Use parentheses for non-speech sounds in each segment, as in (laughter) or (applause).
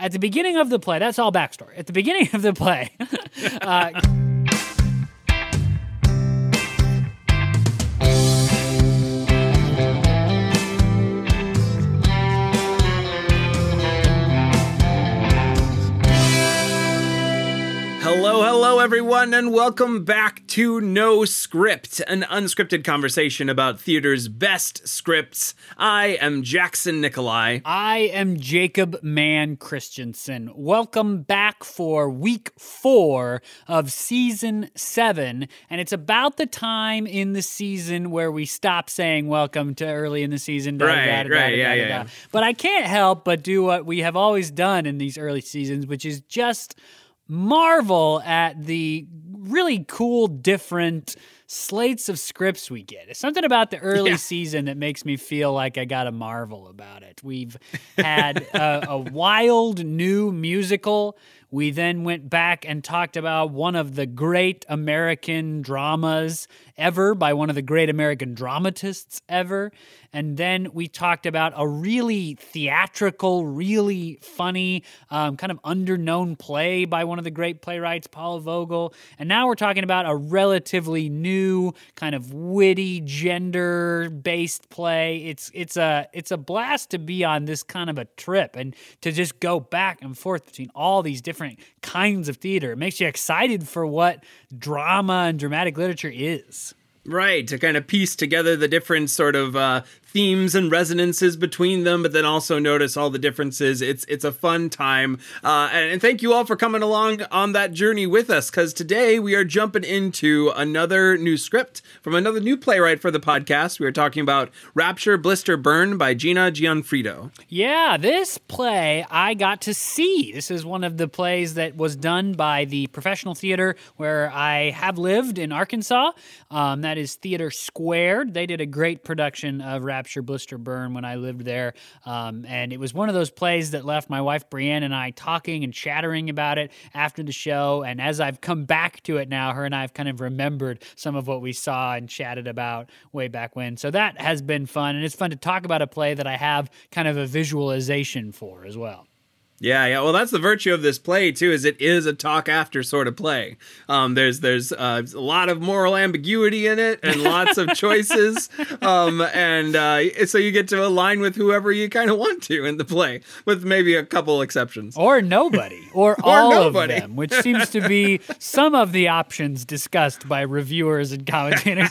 at the beginning of the play, that's all backstory. At the beginning of the play, (laughs) uh, Hello, everyone, and welcome back to No Script, an unscripted conversation about theater's best scripts. I am Jackson Nikolai. I am Jacob Mann Christensen. Welcome back for week four of season seven. And it's about the time in the season where we stop saying welcome to early in the season. da- Right, da- da- right, yeah, da- yeah, da. yeah. But I can't help but do what we have always done in these early seasons, which is just marvel at the really cool, different slates of scripts we get. It's something about the early Yeah. season that makes me feel like I got to marvel about it. We've had a, a wild new musical. We then went back and talked about one of the great American dramas ever by one of the great American dramatists ever. And then we talked about a really theatrical, really funny, um, kind of underknown play by one of the great playwrights, Paula Vogel. And now we're talking about a relatively new, kind of witty, gender-based play. It's it's a it's a blast to be on this kind of a trip and to just go back and forth between all these different kinds of theater. It makes you excited for what drama and dramatic literature is. Right, to kind of piece together the different sort of uh, themes and resonances between them, but then also notice all the differences. It's it's a fun time, uh, and, and thank you all for coming along on that journey with us. Because today we are jumping into another new script from another new playwright for the podcast. We are talking about Rapture, Blister, Burn by Gina Gionfriddo. Yeah, this play I got to see. This is one of the plays that was done by the professional theater where I have lived in Arkansas. Um, that is TheatreSquared. They did a great production of Rapture, Blister, Burn when I lived there. Um, and it was one of those plays that left my wife Brienne and I talking and chattering about it after the show. And as I've come back to it now, her and I have kind of remembered some of what we saw and chatted about way back when. So that has been fun. And it's fun to talk about a play that I have kind of a visualization for as well. Yeah, yeah. Well, that's the virtue of this play too, is it is a talk after sort of play. Um, there's there's uh, a lot of moral ambiguity in it and (laughs) lots of choices, um, and uh, so you get to align with whoever you kind of want to in the play, with maybe a couple exceptions. Or nobody, or, (laughs) all nobody. of them, which seems to be (laughs) some of the options discussed by reviewers and commentators.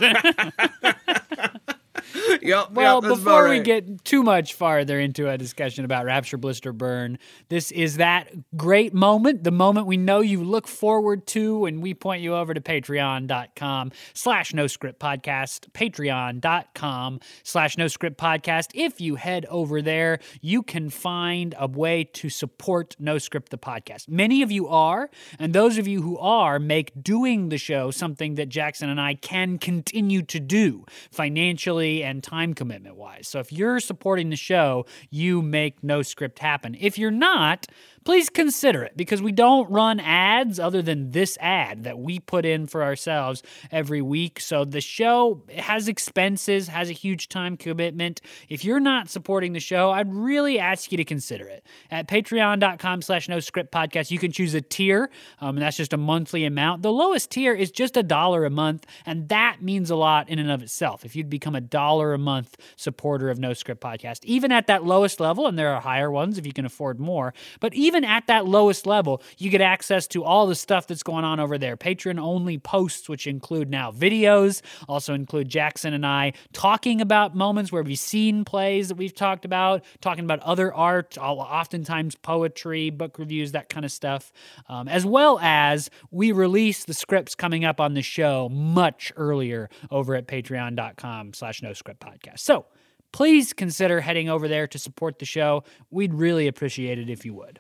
(laughs) Yep, Well, yep, before we get too much farther into a discussion about Rapture, Blister, Burn, this is that great moment, the moment we know you look forward to, and we point you over to patreon.com slash no script podcast, patreon.com slash no script podcast. If you head over there, you can find a way to support No Script the podcast. Many of you are, and those of you who are make doing the show something that Jackson and I can continue to do financially and time commitment wise. So if you're supporting the show, you make No Script happen. If you're not, please consider it because we don't run ads other than this ad that we put in for ourselves every week. So the show has expenses, has a huge time commitment. If you're not supporting the show, I'd really ask you to consider it. At patreon.com slash no script podcast, you can choose a tier, um, and that's just a monthly amount. The lowest tier is just a dollar a month, and that means a lot in and of itself. If you'd become a dollar a month supporter of No Script Podcast, even at that lowest level, and there are higher ones if you can afford more, but even at that lowest level, you get access to all the stuff that's going on over there. Patron only posts, which include now videos, also include Jackson and I talking about moments where we've seen plays that we've talked about, talking about other art, oftentimes poetry, book reviews, that kind of stuff, um, as well as we release the scripts coming up on the show much earlier over at patreon.com slash no script podcast. So please consider heading over there to support the show. We'd really appreciate it if you would.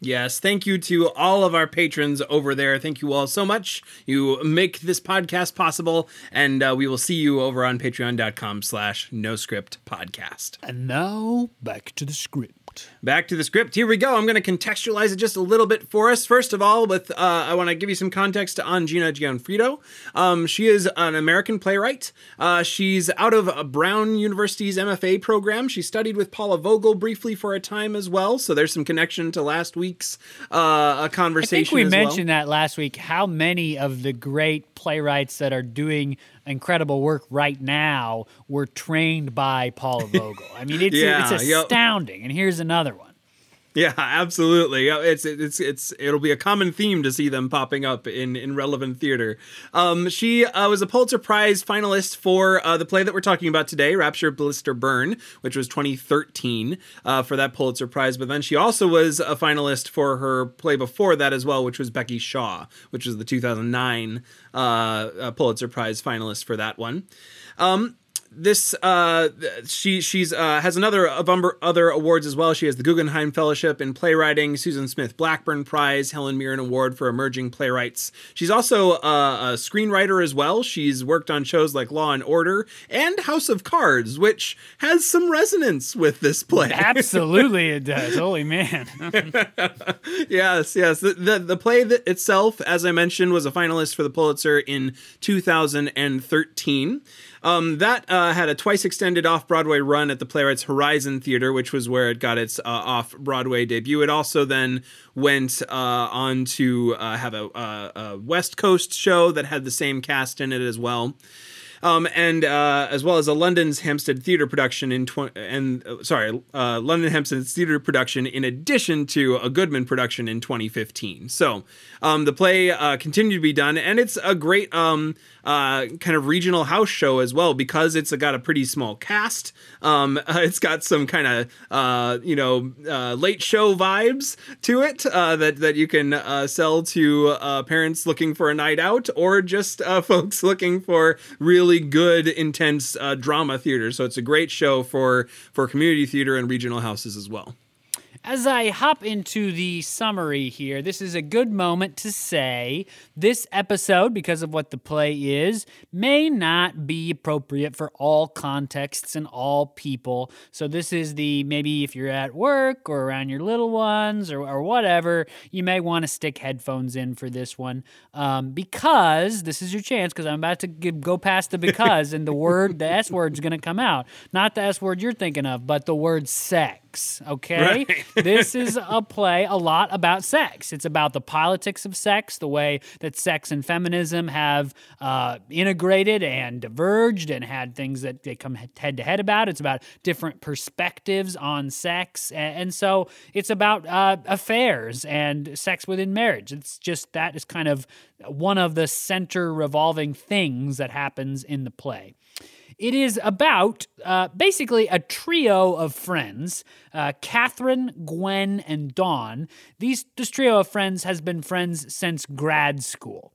Yes, thank you to all of our patrons over there. Thank you all so much. You make this podcast possible, and uh, we will see you over on patreon.com slash no script podcast. And now back to the script. Back to the script. Here we go. I'm going to contextualize it just a little bit for us. First of all, with uh, I want to give you some context on Gina Gionfriddo. Um, she is an American playwright. Uh, she's out of Brown University's MFA program. She studied with Paula Vogel briefly for a time as well. So there's some connection to last week's uh, conversation. I think we mentioned well. that last week. How many of the great playwrights that are doing incredible work right now were trained by Paula (laughs) Vogel. I mean, it's yeah, it's astounding. Yep. And here's another one. Yeah, absolutely. It's it's it's it'll be a common theme to see them popping up in in relevant theater. Um, she uh, was a Pulitzer Prize finalist for uh, the play that we're talking about today, Rapture, Blister, Burn, which was 2013 uh, for that Pulitzer Prize. But then she also was a finalist for her play before that as well, which was Becky Shaw, which was the 2009 uh, Pulitzer Prize finalist for that one. Um, this uh, she she's uh, has another a of other awards as well. She has the Guggenheim Fellowship in Playwriting, Susan Smith Blackburn Prize, Helen Merrill Award for Emerging Playwrights. She's also uh, a screenwriter as well. She's worked on shows like Law and Order and House of Cards, which has some resonance with this play. (laughs) Absolutely, it does. Holy man! (laughs) yes, yes. The, the the play that itself, as I mentioned, was a finalist for the Pulitzer in 2013. Um, that uh, had a twice extended off Broadway run at the Playwrights Horizon Theater, which was where it got its uh, off Broadway debut. It also then went uh, on to uh, have a, a, a West Coast show that had the same cast in it as well um, and uh, as well as a London's Hampstead Theatre production in tw- and uh, sorry, uh, London Hampstead Theatre production in addition to a Goodman production in 2015. So um, the play uh, continued to be done, and it's a great um, uh, kind of regional house show as well because it's got a pretty small cast. Um, (laughs) it's got some kind of uh, you know late show vibes to it that that you can sell to parents looking for a night out or just (laughs) folks looking for really really good, intense uh, drama theater. So it's a great show for for community theater and regional houses as well. As I hop into the summary here, this is a good moment to say this episode, because of what the play is, may not be appropriate for all contexts and all people. So, this is the maybe if you're at work or around your little ones or, or whatever, you may want to stick headphones in for this one um, because this is your chance because I'm about to go past the because and the word, the S word is going to come out. Not the S word you're thinking of, but the word sex sex, okay? Right. this (laughs) is a play a lot about sex. It's about the politics of sex, the way that sex and feminism have uh, integrated and diverged and had things that they come head to head about. It's about different perspectives on sex. And, so it's about uh, affairs and sex within marriage. It's just that is kind of one of the center revolving things that happens in the play. It is about uh, basically a trio of friends uh, Catherine, Gwen, and Don. These, this trio of friends has been friends since grad school.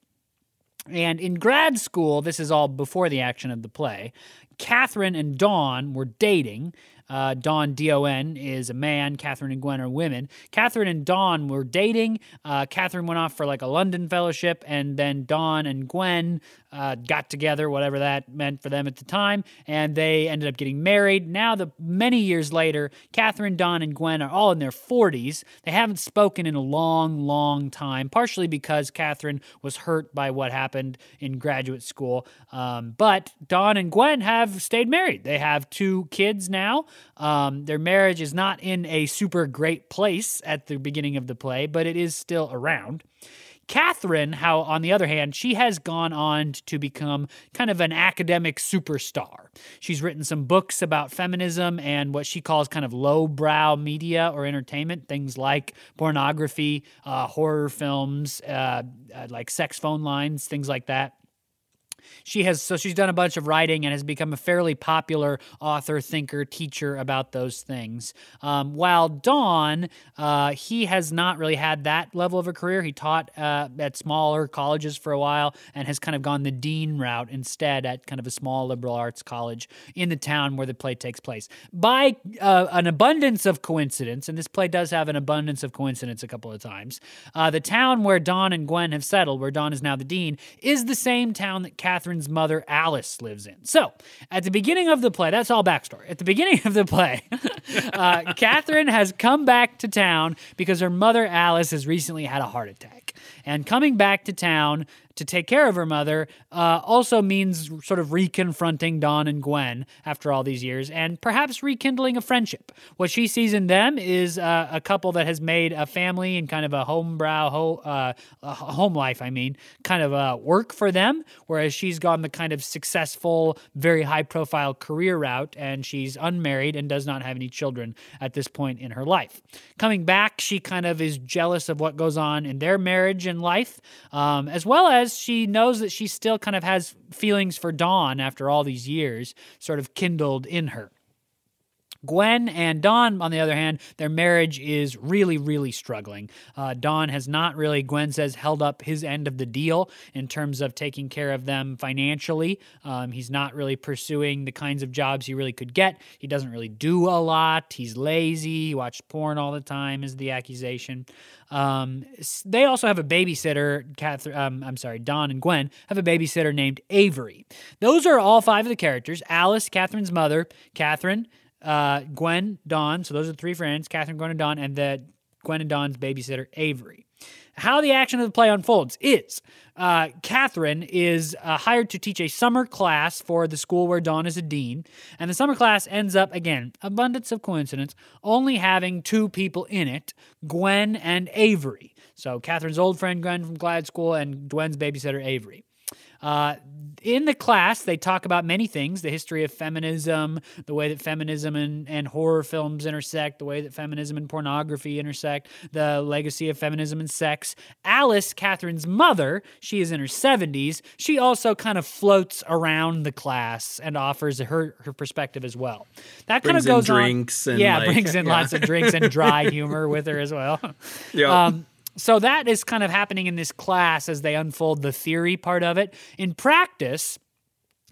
And in grad school, this is all before the action of the play, Catherine and Don were dating. Uh, Don, D O N, is a man. Catherine and Gwen are women. Catherine and Don were dating. Uh, Catherine went off for like a London fellowship, and then Don and Gwen uh, got together, whatever that meant for them at the time, and they ended up getting married. Now, the many years later, Catherine, Don, and Gwen are all in their 40s. They haven't spoken in a long, long time, partially because Catherine was hurt by what happened in graduate school. Um, but Don and Gwen have stayed married. They have two kids now. Um, their marriage is not in a super great place at the beginning of the play, but it is still around. Catherine, how on the other hand, she has gone on to become kind of an academic superstar. She's written some books about feminism and what she calls kind of lowbrow media or entertainment, things like pornography, uh, horror films, uh, uh, like sex phone lines, things like that she has so she's done a bunch of writing and has become a fairly popular author, thinker, teacher about those things. Um, while Don, uh, he has not really had that level of a career. He taught uh, at smaller colleges for a while and has kind of gone the dean route instead at kind of a small liberal arts college in the town where the play takes place. By uh, an abundance of coincidence, and this play does have an abundance of coincidence a couple of times, uh, the town where Don and Gwen have settled, where Don is now the dean, is the same town that Kat Catherine's mother Alice lives in. So, at the beginning of the play, that's all backstory. At the beginning of the play, (laughs) uh, Catherine has come back to town because her mother Alice has recently had a heart attack. And coming back to town, to take care of her mother uh, also means sort of reconfronting Don and Gwen after all these years and perhaps rekindling a friendship. What she sees in them is uh, a couple that has made a family and kind of a homebrow, ho- uh, a home life, I mean, kind of uh, work for them, whereas she's gone the kind of successful, very high profile career route and she's unmarried and does not have any children at this point in her life. Coming back, she kind of is jealous of what goes on in their marriage and life, um, as well as she knows that she still kind of has feelings for Don after all these years, sort of kindled in her. Gwen and Don, on the other hand, their marriage is really, really struggling. Uh, Don has not really, Gwen says, held up his end of the deal in terms of taking care of them financially. Um, he's not really pursuing the kinds of jobs he really could get. He doesn't really do a lot. He's lazy. He watches porn all the time, is the accusation. Um, they also have a babysitter. Catherine, um, I'm sorry, Don and Gwen have a babysitter named Avery. Those are all five of the characters Alice, Catherine's mother, Catherine uh, Gwen, Don. So those are the three friends, Catherine, Gwen, and Don, and the Gwen and Don's babysitter, Avery. How the action of the play unfolds is uh, Catherine is uh, hired to teach a summer class for the school where Don is a dean, and the summer class ends up, again, abundance of coincidence, only having two people in it Gwen and Avery. So Catherine's old friend Gwen from Glad School and Gwen's babysitter Avery. Uh, in the class, they talk about many things the history of feminism, the way that feminism and, and horror films intersect, the way that feminism and pornography intersect, the legacy of feminism and sex. Alice, Catherine's mother, she is in her 70s. She also kind of floats around the class and offers her, her perspective as well. That kind of goes drinks on. And yeah, like, brings in yeah. lots of drinks and dry (laughs) humor with her as well. Yeah. Um, so that is kind of happening in this class as they unfold the theory part of it. In practice,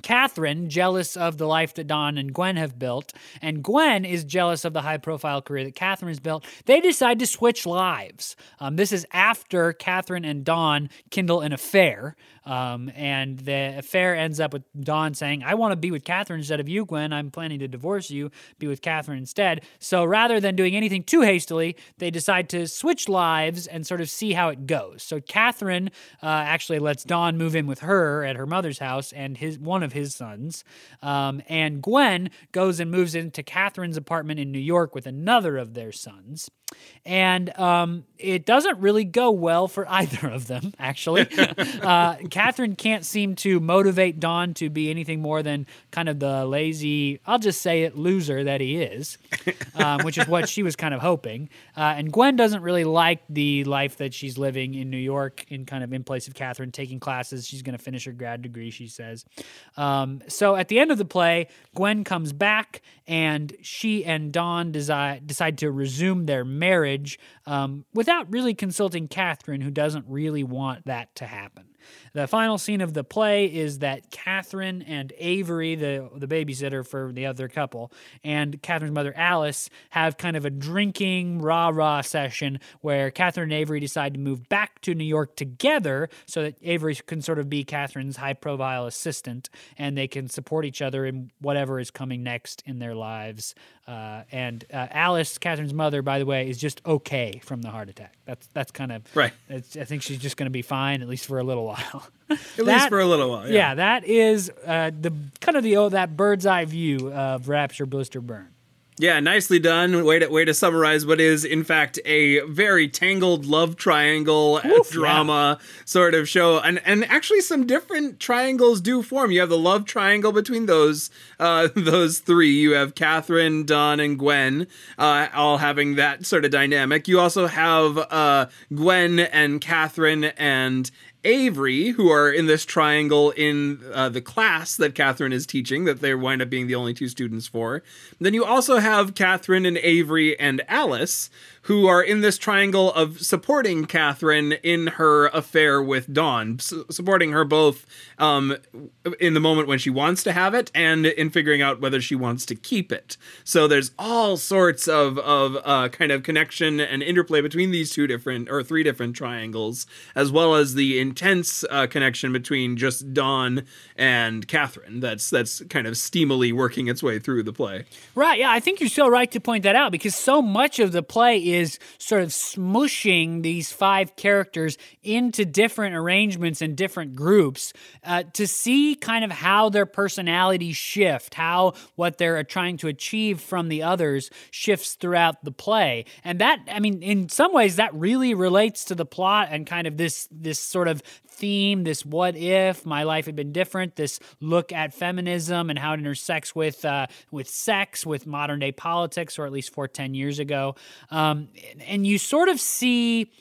Catherine, jealous of the life that Don and Gwen have built, and Gwen is jealous of the high profile career that Catherine has built, they decide to switch lives. Um, this is after Catherine and Don kindle an affair. Um, and the affair ends up with Don saying, I want to be with Catherine instead of you, Gwen. I'm planning to divorce you, be with Catherine instead. So rather than doing anything too hastily, they decide to switch lives and sort of see how it goes. So Catherine uh, actually lets Don move in with her at her mother's house and his one of his sons. Um, and Gwen goes and moves into Catherine's apartment in New York with another of their sons. And um, it doesn't really go well for (laughs) either of them, actually. (laughs) uh, Catherine can't seem to motivate Don to be anything more than kind of the lazy, I'll just say it, loser that he is, (laughs) um, which is what she was kind of hoping. Uh, and Gwen doesn't really like the life that she's living in New York, in kind of in place of Catherine, taking classes. She's going to finish her grad degree, she says. Um, so at the end of the play, Gwen comes back and she and Don decide, decide to resume their marriage um, without really consulting Catherine, who doesn't really want that to happen. The final scene of the play is that Catherine and Avery, the, the babysitter for the other couple, and Catherine's mother Alice have kind of a drinking rah rah session where Catherine and Avery decide to move back to New York together so that Avery can sort of be Catherine's high profile assistant and they can support each other in whatever is coming next in their lives. Uh, and uh, Alice, Catherine's mother, by the way, is just okay from the heart attack. That's that's kind of Right. It's, I think she's just going to be fine at least for a little (laughs) while. (laughs) At least for a little while. yeah. Yeah. that is uh, the kind of the oh, that bird's eye view of Rapture, Blister, Burn. Yeah, nicely done. Way to way to summarize what is in fact a very tangled love triangle uh, Oof, drama sort of show, and and actually some different triangles do form. You have the love triangle between those uh, (laughs) those three. You have Catherine, Don, and Gwen, uh, all having that sort of dynamic. You also have uh, Gwen and Catherine and Avery, who are in this triangle in uh, the class that Catherine is teaching, that they wind up being the only two students for. Then you also have Catherine and Avery and Alice, who are in this triangle of supporting Catherine in her affair with Don, su- supporting her both um, in the moment when she wants to have it and in figuring out whether she wants to keep it. So there's all sorts of, of uh, kind of connection and interplay between these two different or three different triangles, as well as the intense uh, connection between just Don and Catherine. That's that's kind of steamily working its way through the play. Right. Yeah, I think you're so right to point that out because so much of the play is sort of smushing these five characters into different arrangements and different groups uh, to see kind of how their personalities shift, how what they're trying to achieve from the others shifts throughout the play. And that, I mean, in some ways, that really relates to the plot and kind of this this sort of theme, this what if my life had been different, this look at feminism and how it intersects with uh, with sex, with modern day politics, or at least for ten years ago. Um, and you sort of see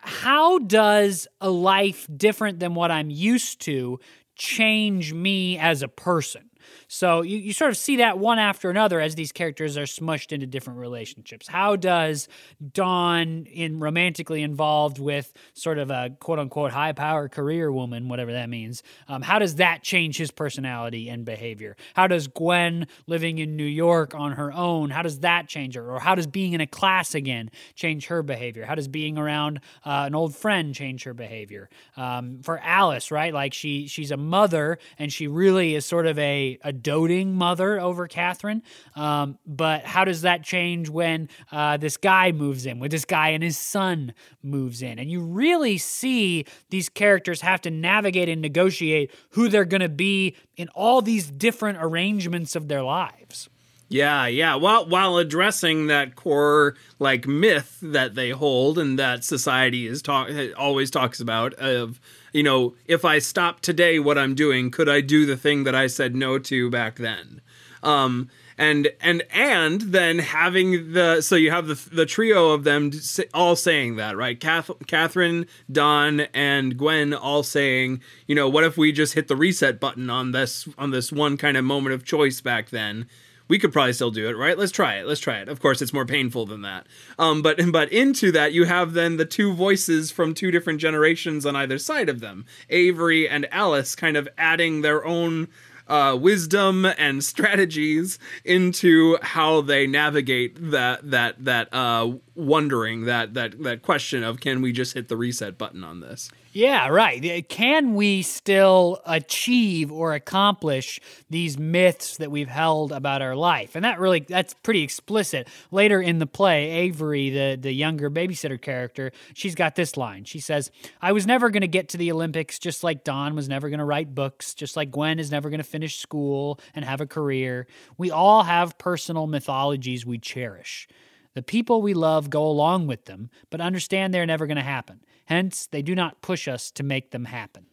how does a life different than what I'm used to change me as a person? So you, you sort of see that one after another as these characters are smushed into different relationships. How does Don in romantically involved with sort of a quote unquote high power career woman, whatever that means, um, how does that change his personality and behavior? How does Gwen living in New York on her own, how does that change her? Or how does being in a class again change her behavior? How does being around uh, an old friend change her behavior? Um, for Alice, right? Like she she's a mother and she really is sort of a, a doting mother over Catherine. Um, but how does that change when uh, this guy moves in, when this guy and his son moves in? And you really see these characters have to navigate and negotiate who they're going to be in all these different arrangements of their lives. Yeah, yeah. While while addressing that core like myth that they hold and that society is talk always talks about of you know, if I stop today what I'm doing, could I do the thing that I said no to back then? Um, and and and then having the so you have the the trio of them all saying that right Kath, catherine Don and gwen all saying you know what if we just hit the reset button on this on this one kind of moment of choice back then we could probably still do it, right? Let's try it. Let's try it. Of course, it's more painful than that. Um, but but into that, you have then the two voices from two different generations on either side of them, Avery and Alice, kind of adding their own uh, wisdom and (laughs) strategies into how they navigate that that that uh, wondering that that that question of can we just hit the reset button on this? Yeah, right. Can we still achieve or accomplish these myths that we've held about our life? And that really that's pretty explicit. Later in the play, Avery, the the younger babysitter character, she's got this line. She says, "I was never going to get to the Olympics just like Don was never going to write books, just like Gwen is never going to finish school and have a career. We all have personal mythologies we cherish." The people we love go along with them, but understand they're never going to happen. Hence, they do not push us to make them happen.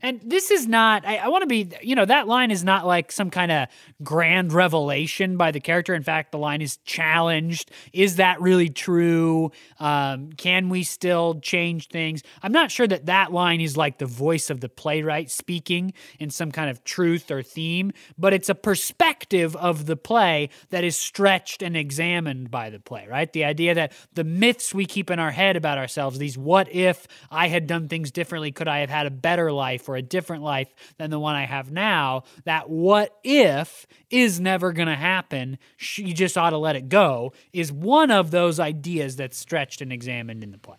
And this is not, I, I want to be, you know, that line is not like some kind of grand revelation by the character. In fact, the line is challenged. Is that really true? Um, can we still change things? I'm not sure that that line is like the voice of the playwright speaking in some kind of truth or theme, but it's a perspective of the play that is stretched and examined by the play, right? The idea that the myths we keep in our head about ourselves, these what if I had done things differently, could I have had a better life? For a different life than the one I have now, that what if is never going to happen, you just ought to let it go, is one of those ideas that's stretched and examined in the play.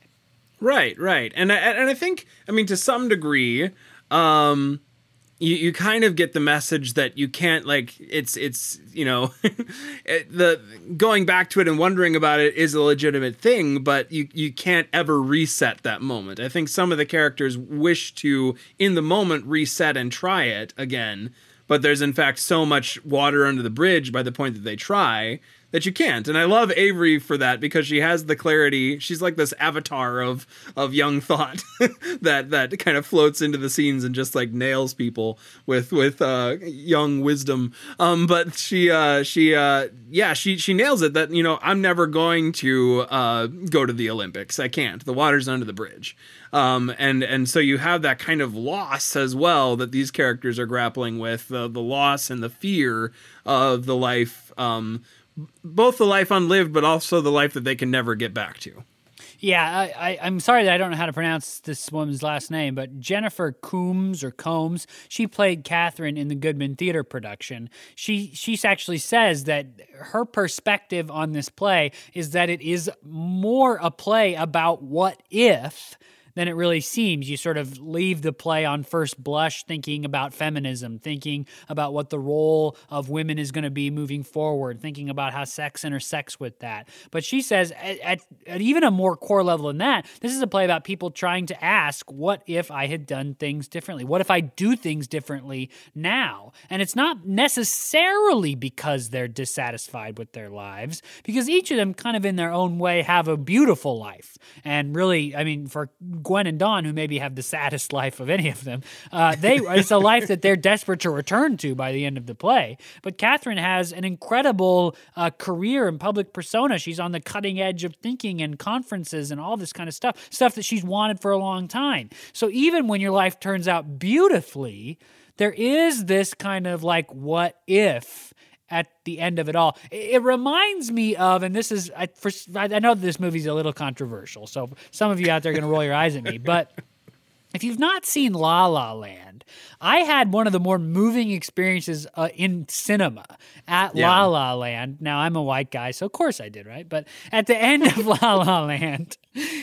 Right, right. And I, and I think, I mean, to some degree, um, you, you kind of get the message that you can't like it's it's you know (laughs) it, the going back to it and wondering about it is a legitimate thing but you you can't ever reset that moment. I think some of the characters wish to in the moment reset and try it again but there's in fact so much water under the bridge by the point that they try that you can't. And I love Avery for that because she has the clarity. She's like this avatar of of young thought (laughs) that that kind of floats into the scenes and just like nails people with with uh, young wisdom. Um, but she uh, she uh, yeah she she nails it. That you know I'm never going to uh, go to the Olympics. I can't. The water's under the bridge. Um, and and so you have that kind of loss as well that these characters are grappling with uh, the loss and the fear of the life um, both the life unlived, but also the life that they can never get back to. Yeah, I, am sorry that I don't know how to pronounce this woman's last name, but Jennifer Coombs or Combs, she played Catherine in the Goodman Theater production. She she actually says that her perspective on this play is that it is more a play about what if than it really seems. You sort of leave the play on first blush thinking about feminism, thinking about what the role of women is going to be moving forward, thinking about how sex intersects with that. But she says, at, at, at even a more core level than that, this is a play about people trying to ask, what if I had done things differently? What if I do things differently now? And it's not necessarily because they're dissatisfied with their lives, because each of them, kind of in their own way, have a beautiful life. And really, I mean, for Gwen and Don, who maybe have the saddest (laughs) life of any of them, uh, they it's a life that they're desperate to return to by the end of the play. But Catherine has an incredible uh, career and public persona. She's on the cutting edge of thinking and conferences and all this kind of stuff, stuff that she's wanted for a long time. So even when your life turns out beautifully, there is this kind of like, what if? At the end of it all. It reminds me of, and this is, I, for, I know this movie's a little controversial, so some of you out there are going to roll your eyes at me, but if you've not seen La La Land, I had one of the more moving experiences uh, in cinema at yeah. La La Land. Now I'm a white guy, so of course I did, right? But at the end of (laughs) La La Land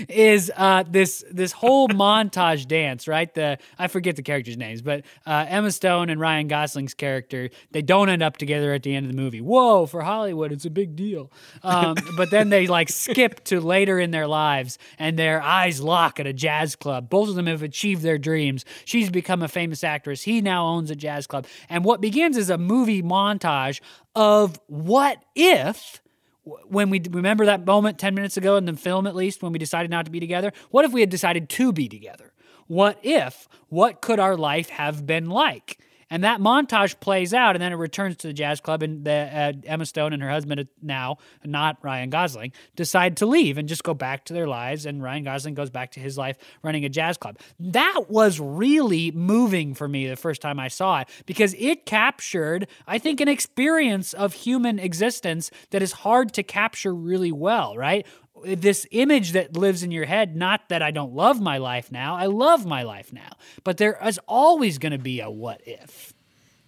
is uh, this this whole (laughs) montage dance, right? The I forget the characters' names, but uh, Emma Stone and Ryan Gosling's character they don't end up together at the end of the movie. Whoa, for Hollywood, it's a big deal. Um, (laughs) but then they like skip to later in their lives, and their eyes lock at a jazz club. Both of them have achieved their dreams. She's become a famous actress. He now owns a jazz club. And what begins is a movie montage of what if when we remember that moment 10 minutes ago in the film at least when we decided not to be together what if we had decided to be together what if what could our life have been like and that montage plays out, and then it returns to the jazz club, and the, uh, Emma Stone and her husband, now not Ryan Gosling, decide to leave and just go back to their lives. And Ryan Gosling goes back to his life running a jazz club. That was really moving for me the first time I saw it because it captured, I think, an experience of human existence that is hard to capture really well, right? This image that lives in your head not that I don't love my life now I love my life now. But there is always going to be a what if.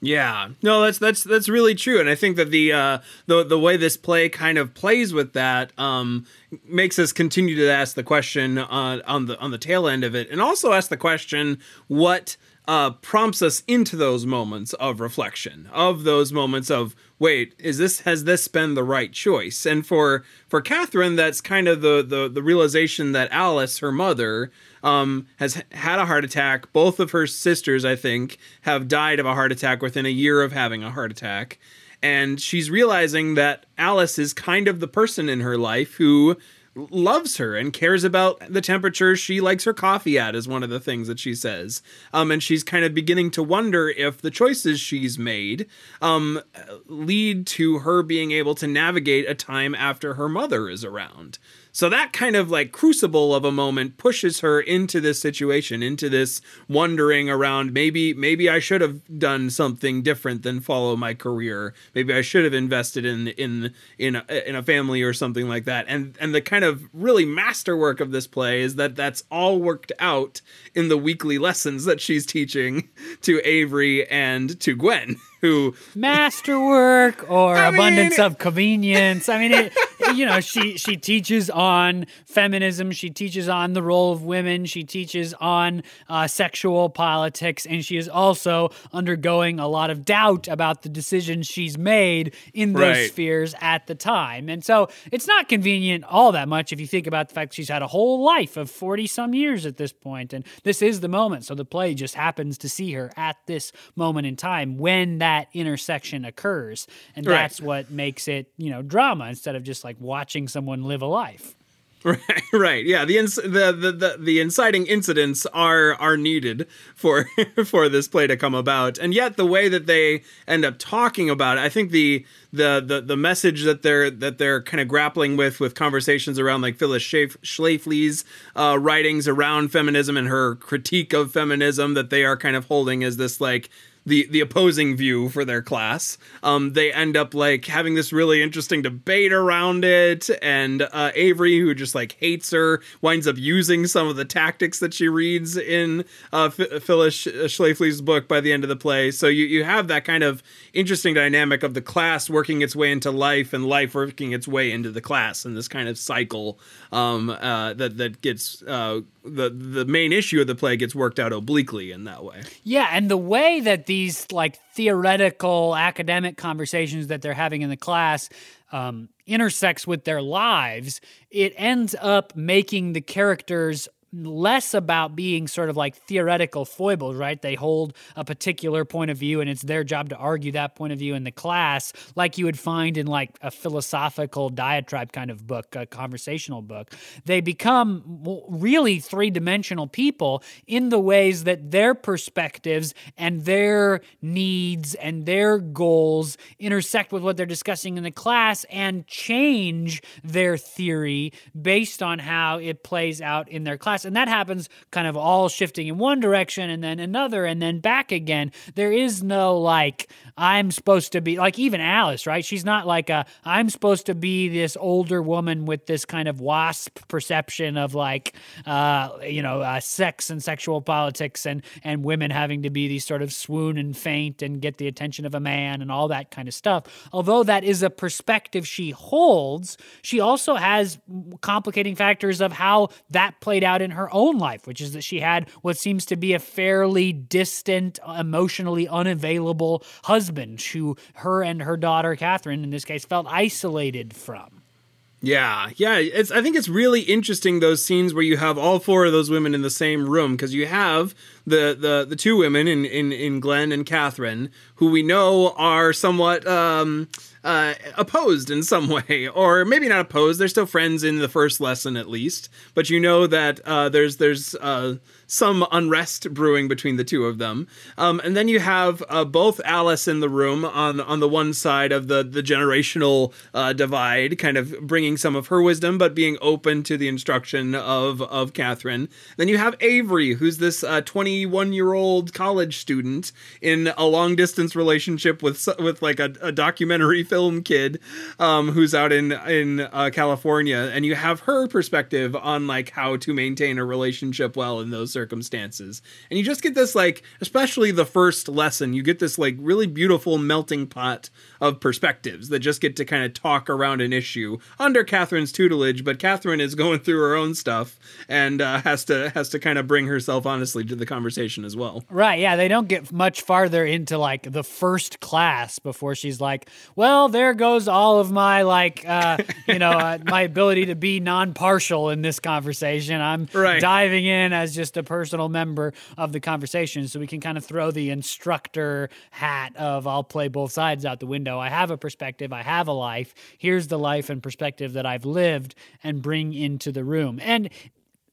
Yeah, no, that's that's that's really true, and I think that the uh, the the way this play kind of plays with that um, makes us continue to ask the question uh, on the on the tail end of it, and also ask the question what uh, prompts us into those moments of reflection, of those moments of wait, is this has this been the right choice? And for for Catherine, that's kind of the the, the realization that Alice, her mother, um, has had a heart attack. Both of her sisters, I think, have died of a heart attack within a year of having a heart attack. And she's realizing that Alice is kind of the person in her life who loves her and cares about the temperature she likes her coffee at is one of the things that she says. Um, and she's kind of beginning to wonder if the choices she's made um, lead to her being able to navigate a time after her mother is around so that kind of like crucible of a moment pushes her into this situation, into this wondering around maybe maybe I should have done something different than follow my career. Maybe I should have invested in in in a, in a family or something like that. And and the kind of really masterwork of this play is that that's all worked out in the weekly lessons that she's teaching to Avery and to Gwen. (laughs) who masterwork or (laughs) I abundance mean, of convenience. I mean, it, you know, she she teaches on feminism. She teaches on the role of women. She teaches on uh, sexual politics, and she is also undergoing a lot of doubt about the decisions she's made in those right. spheres at the time. And so, it's not convenient all that much if you think about the fact she's had a whole life of forty some years at this point, and this is the moment. So the play just happens to see her at this moment in time when that that intersection occurs and right. that's what makes it you know drama instead of just like watching someone live a life (laughs) Right, right, yeah. The, ins- the, the the the inciting incidents are are needed for (laughs) for this play to come about, and yet the way that they end up talking about it, I think the the the the message that they're that they're kind of grappling with with conversations around like Phyllis Schlafly's uh, writings around feminism and her critique of feminism that they are kind of holding as this like the the opposing view for their class. Um, they end up like having this really interesting debate around it, and uh, Avery, who just like hates her, winds up using some of the tactics that she reads in uh, F- Phyllis Schlafly's book by the end of the play. So you you have that kind of interesting dynamic of the class working its way into life and life working its way into the class, and this kind of cycle um, uh, that that gets uh, the the main issue of the play gets worked out obliquely in that way. Yeah, and the way that these like theoretical academic conversations that they're having in the class um, intersects with their lives, it ends up making the characters less about being sort of like theoretical foibles, right? They hold a particular point of view and it's their job to argue that point of view in the class, like you would find in like a philosophical diatribe kind of book, a conversational book. They become really three dimensional people in the ways that their perspectives and their needs and their goals intersect with what they're discussing in the class and change their theory based on how it plays out in their class. And that happens kind of all shifting in one direction and then another and then back again. There is no like, I'm supposed to be like even Alice, right? She's not like a, I'm supposed to be this older woman with this kind of wasp perception of like, uh, you know, uh, sex and sexual politics and, and women having to be these sort of swoon and faint and get the attention of a man and all that kind of stuff. Although that is a perspective she holds, she also has complicating factors of how that played out her own life, which is that she had what seems to be a fairly distant, emotionally unavailable husband who her and her daughter, Catherine, in this case, felt isolated from. Yeah, yeah. It's I think it's really interesting those scenes where you have all four of those women in the same room because you have the the the two women in in in Gwen and Catherine who we know are somewhat um uh, opposed in some (laughs) way, or maybe not opposed. They're still friends in the first lesson, at least. But you know that uh, there's there's uh, some unrest brewing between the two of them. Um, and then you have uh, both Alice in the room on on the one side of the the generational uh, divide, kind of bringing some of her wisdom, but being open to the instruction of of Catherine. Then you have Avery, who's this 21 uh, year old college student in a long distance relationship with with like a, a documentary (laughs) film kid um, who's out in in uh, California, and you have her perspective on like how to maintain a relationship well in those circumstances, and you just get this like, especially the first lesson, you get this like really beautiful melting pot of perspectives that just get to kind of talk around an issue under Catherine's tutelage, but Catherine is going through her own stuff and uh, has to has to kind of bring herself honestly to the conversation as well. Right? Yeah, they don't get much farther into like the first class before she's like, well there goes all of my like, uh, you know, uh, my ability to be non-partial in this conversation. I'm (laughs) right. diving in as just a personal member of the conversation, so we can kind of throw the instructor hat of I'll play both sides out the window. I have a perspective, I have a life. Here's the life and perspective that I've lived, and bring into the room. And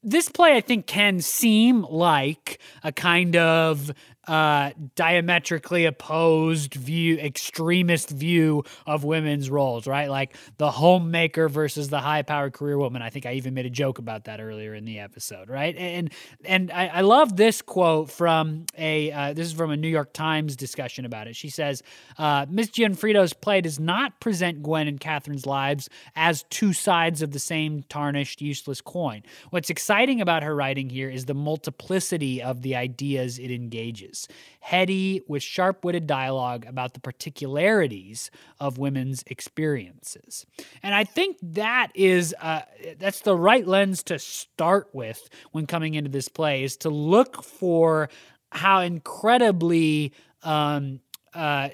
this play, I think, can seem like a kind of uh, diametrically opposed view, extremist view of women's roles, right? Like the homemaker versus the high powered career woman. I think I even made a joke about that earlier in the episode, right? And and I, I love this quote from a uh, this is from a New York Times discussion about it. She says, uh, "Miss Gionfriddo's play does not present Gwen and Catherine's lives as two sides of the same tarnished, useless coin. What's exciting about her writing here is the multiplicity of the ideas it engages." Heady with sharp witted dialogue about the particularities of women's experiences. And I think that is uh, that's the right lens to start with when coming into this play is to look for how incredibly um, uh,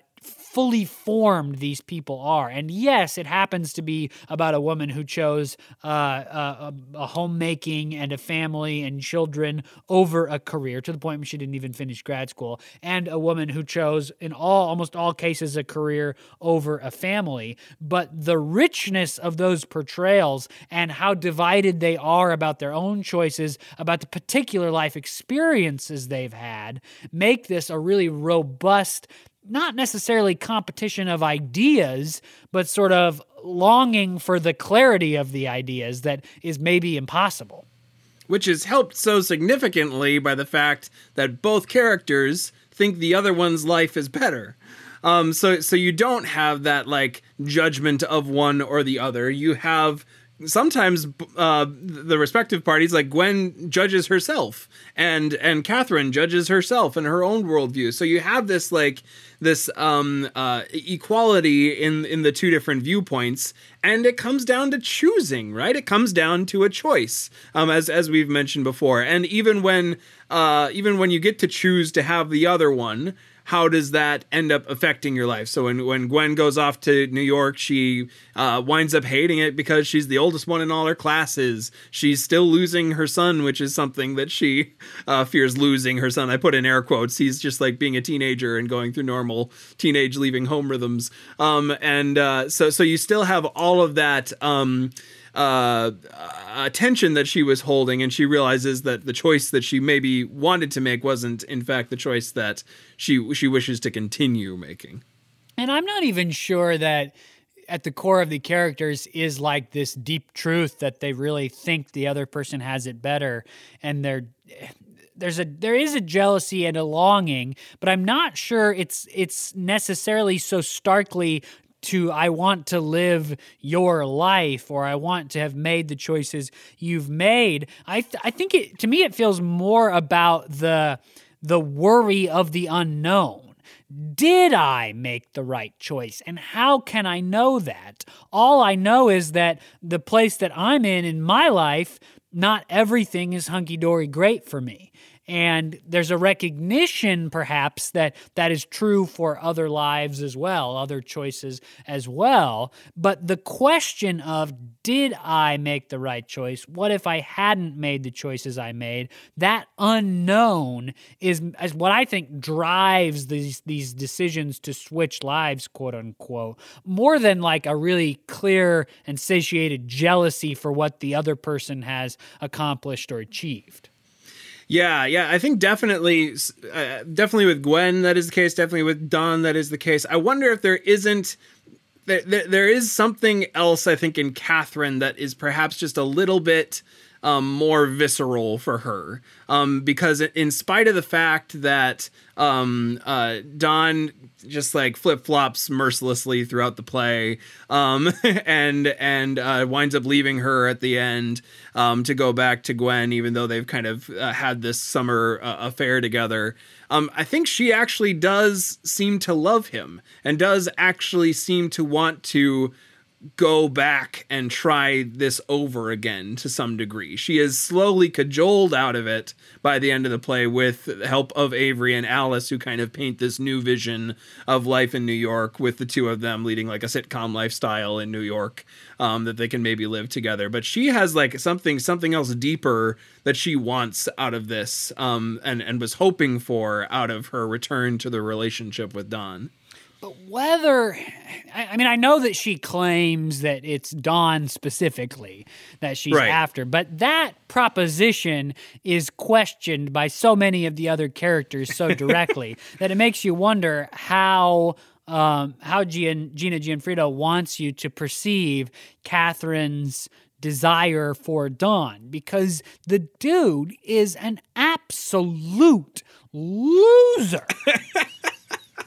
fully formed these people are. And yes, it happens to be about a woman who chose uh, a, a, homemaking and a family and children over a career to the point where she didn't even finish grad school, and a woman who chose, in all almost all cases, a career over a family. But the richness of those portrayals and how divided they are about their own choices, about the particular life experiences they've had, make this a really robust not necessarily competition of ideas, but sort of longing for the clarity of the ideas that is maybe impossible. Which is helped so significantly by the fact that both characters think the other one's life is better. Um, so so you don't have that like judgment of one or the other. You have sometimes uh, the respective parties, like Gwen judges herself, and and Catherine judges herself and her own worldview. So you have this like this um, uh, equality in in the two different viewpoints, and it comes down to choosing, right? It comes down to a choice, um, as as we've mentioned before. And even when uh, even when you get to choose to have the other one how does that end up affecting your life? So when, when Gwen goes off to New York, she uh, winds up hating it because she's the oldest one in all her classes. She's still losing her son, which is something that she uh, fears losing her son. I put in air quotes. He's just like being a teenager and going through normal teenage leaving home rhythms. Um, and uh, so so you still have all of that. Um, uh, attention that she was holding, and she realizes that the choice that she maybe wanted to make wasn't, in fact, the choice that she she wishes to continue making. And I'm not even sure that at the core of the characters is like this deep truth that they really think the other person has it better, and they're there's a there is a jealousy and a longing, but I'm not sure it's it's necessarily so starkly to I want to live your life or I want to have made the choices you've made. I th- I think it to me it feels more about the the worry of the unknown. Did I make the right choice? And how can I know that? All I know is that the place that I'm in in my life, not everything is hunky dory great for me. And there's a recognition, perhaps, that that is true for other lives as well, other choices as well. But the question of, did I make the right choice? What if I hadn't made the choices I made? That unknown is, is what I think drives these, these decisions to switch lives, quote unquote, more than like a really clear and satiated jealousy for what the other person has accomplished or achieved. Yeah, yeah, I think definitely, uh, definitely with Gwen that is the case. Definitely with Don that is the case. I wonder if there isn't, there, there, there is something else. I think in Catherine that is perhaps just a little bit um, more visceral for her, um, because in spite of the fact that um, uh, Don just like flip flops mercilessly throughout the play, um, (laughs) and and uh, winds up leaving her at the end um, to go back to Gwen, even though they've kind of uh, had this summer uh, affair together. Um, I think she actually does seem to love him and does actually seem to want to go back and try this over again to some degree. She is slowly cajoled out of it by the end of the play with the help of Avery and Alice, who kind of paint this new vision of life in New York, with the two of them leading like a sitcom lifestyle in New York um, that they can maybe live together. But she has like something something else deeper that she wants out of this, um, and and was hoping for out of her return to the relationship with Don. But whether, I mean, I know that she claims that it's Don specifically that she's right. after, but that proposition is questioned by so many of the other characters so (laughs) directly that it makes you wonder how. Um, how Gian, Gina Gionfriddo wants you to perceive Catherine's desire for Don because the dude is an absolute loser. (laughs)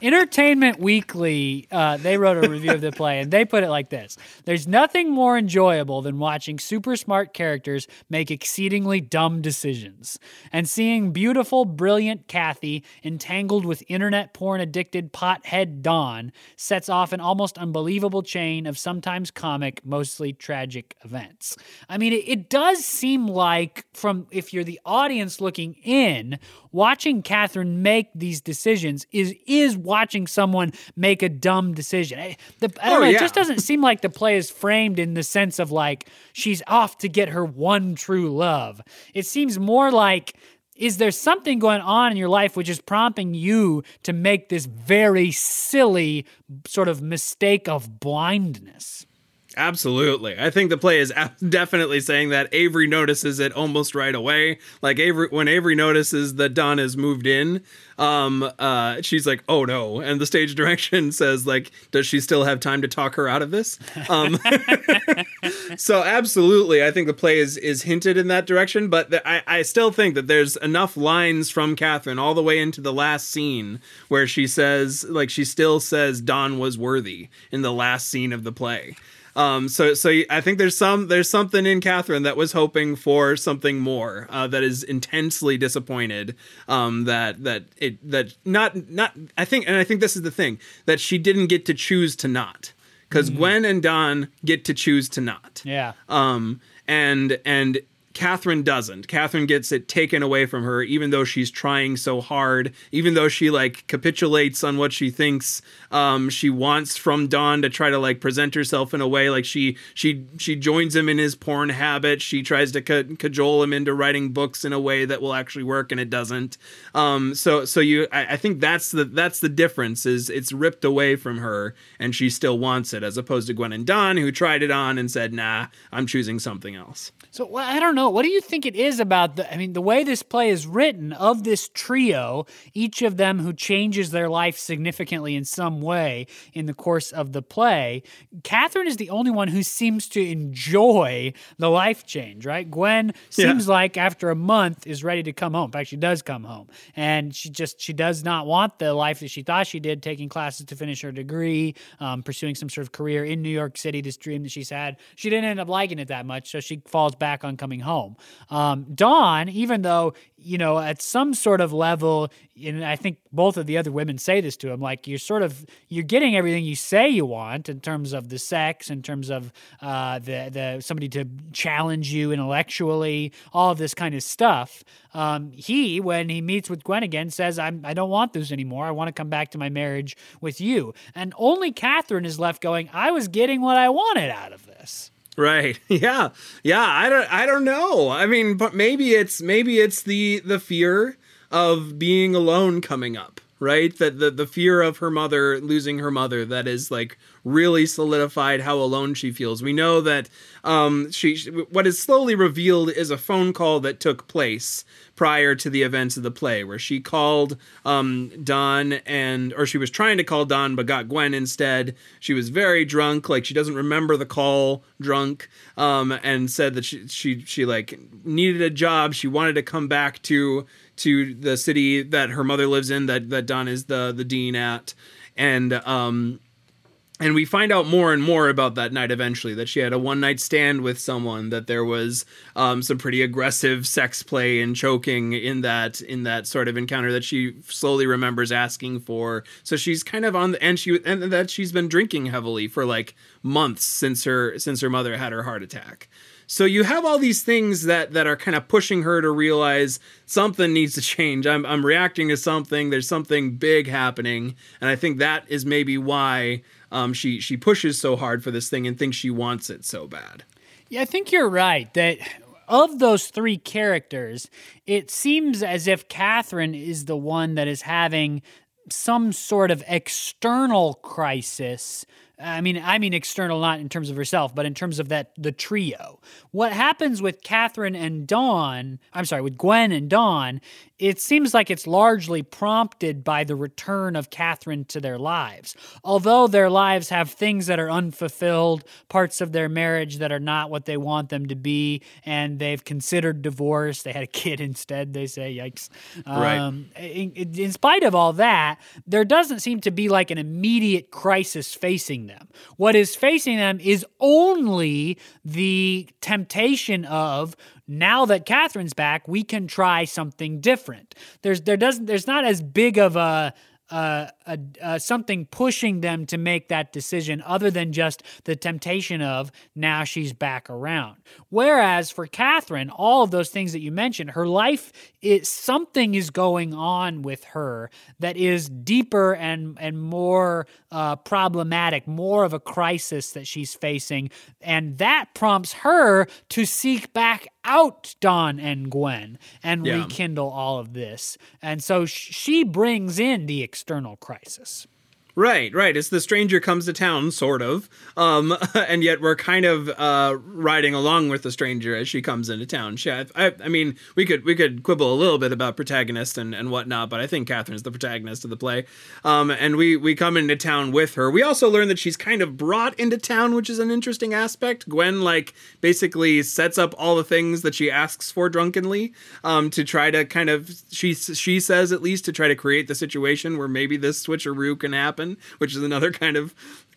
Entertainment Weekly, uh, they wrote a review of the play, and they put it like this There's nothing more enjoyable than watching super smart characters make exceedingly dumb decisions. And seeing beautiful, brilliant Kathy entangled with internet porn addicted pothead Don sets off an almost unbelievable chain of sometimes comic, mostly tragic events. I mean, it, it does seem like, from if you're the audience looking in, watching Catherine make these decisions is is watching someone make a dumb decision. I, the, I don't oh, know. Yeah. It just doesn't seem like the play is framed in the sense of like she's off to get her one true love. It seems more like is there something going on in your life which is prompting you to make this very silly sort of mistake of blindness? Absolutely. I think the play is (laughs) definitely saying that Avery notices it almost right away. Like Avery when Avery notices that Don has moved in, um uh she's like, "Oh no." And the stage (laughs) direction says like, "Does she still have time to talk her out of this?" Um (laughs) So absolutely, I think the play is is hinted in that direction, but I I still think that there's enough lines from Catherine all the way into the last scene where she says like she still says Don was worthy in the last scene of the play. Um, so so I think there's some there's something in Catherine that was hoping for something more uh, that is intensely disappointed um, that that it that not not I think and I think this is the thing that she didn't get to choose to not. Because mm. Gwen and Don get to choose to not. Yeah. Um and and Catherine doesn't. Catherine gets it taken away from her, even though she's trying so hard, even though she like capitulates on what she thinks um, she wants from Don to try to like present herself in a way like she she she joins him in his porn habit. She tries to ca- cajole him into writing books in a way that will actually work, and it doesn't. Um, so so you, I, I think that's the that's the difference is it's ripped away from her, and she still wants it, as opposed to Gwen and Don who tried it on and said, "Nah, I'm choosing something else." So well, I don't know. What do you think it is about the? I mean, the way this play is written of this trio, each of them who changes their life significantly in some way in the course of the play. Catherine is the only one who seems to enjoy the life change. Right? Gwen seems yeah. like after a month is ready to come home. In fact, she does come home, and she just she does not want the life that she thought she did, taking classes to finish her degree, um, pursuing some sort of career in New York City. This dream that she's had, she didn't end up liking it that much, so she falls back on coming home. Um, Don, even though, you know, at some sort of level, and I think both of the other women say this to him, like you're sort of, you're getting everything you say you want in terms of the sex, in terms of uh, the, the, somebody to challenge you intellectually, all of this kind of stuff. Um, he, when he meets with Gwen again, says, I'm, I don't want this anymore. I want to come back to my marriage with you. And only Catherine is left going, I was getting what I wanted out of this. Right. (laughs) Yeah. Yeah. I don't. I don't know. I mean, but maybe it's maybe it's the the fear of being alone coming up. Right. That the the fear of her mother losing her mother that is like really solidified how alone she feels. We know that um, she what is slowly revealed is a phone call that took place prior to the events of the play, where she called um, Don and or she was trying to call Don but got Gwen instead. She was very drunk, like she doesn't remember the call, drunk, um, and said that she she she like needed a job. She wanted to come back to to the city that her mother lives in, that that Don is the the dean at, and um and we find out more and more about that night eventually that she had a one night stand with someone that there was um, some pretty aggressive sex play and choking in that in that sort of encounter that she slowly remembers asking for. So she's kind of on the and she and that she's been drinking heavily for like months since her since her mother had her heart attack so you have all these things that that are kind of pushing her to realize something needs to change. I'm I'm reacting to something. There's something big happening, and I think that is maybe why um, she she pushes so hard for this thing and thinks she wants it so bad. Yeah, I think you're right that of those three characters, it seems as if Catherine is the one that is having some sort of external crisis I mean, I mean external, not in terms of herself, but in terms of that the trio. What happens with Catherine and Don? I'm sorry, with Gwen and Don it seems like it's largely prompted by the return of Catherine to their lives. Although their lives have things that are unfulfilled, parts of their marriage that are not what they want them to be, and they've considered divorce. They had a kid (laughs) instead, they say, yikes. Right. Um, in, in spite of all that, there doesn't seem to be like an immediate crisis facing them. What is facing them is only the temptation of now that Catherine's back, we can try something different. There's there doesn't there's not as big of a uh, uh, something pushing them to make that decision other than just the temptation of now she's back around. Whereas for Catherine, all of those things that you mentioned, her life is something is going on with her that is deeper and and more uh, problematic, more of a crisis that she's facing, and that prompts her to seek back out Don and Gwen and yeah. rekindle all of this. And so sh- she brings in the external crisis. Right, right. It's the stranger comes to town, sort of, um, (laughs) and yet we're kind of uh, riding along with the stranger as she comes into town. She, I, I, mean, we could we could quibble a little bit about protagonist and, and whatnot, but I think Catherine's the protagonist of the play. Um, and we we come into town with her. We also learn that she's kind of brought into town, which is an interesting aspect. Gwen like basically sets up all the things that she asks for drunkenly um, to try to kind of she she says at least to try to create the situation where maybe this switcheroo can happen which is another kind of,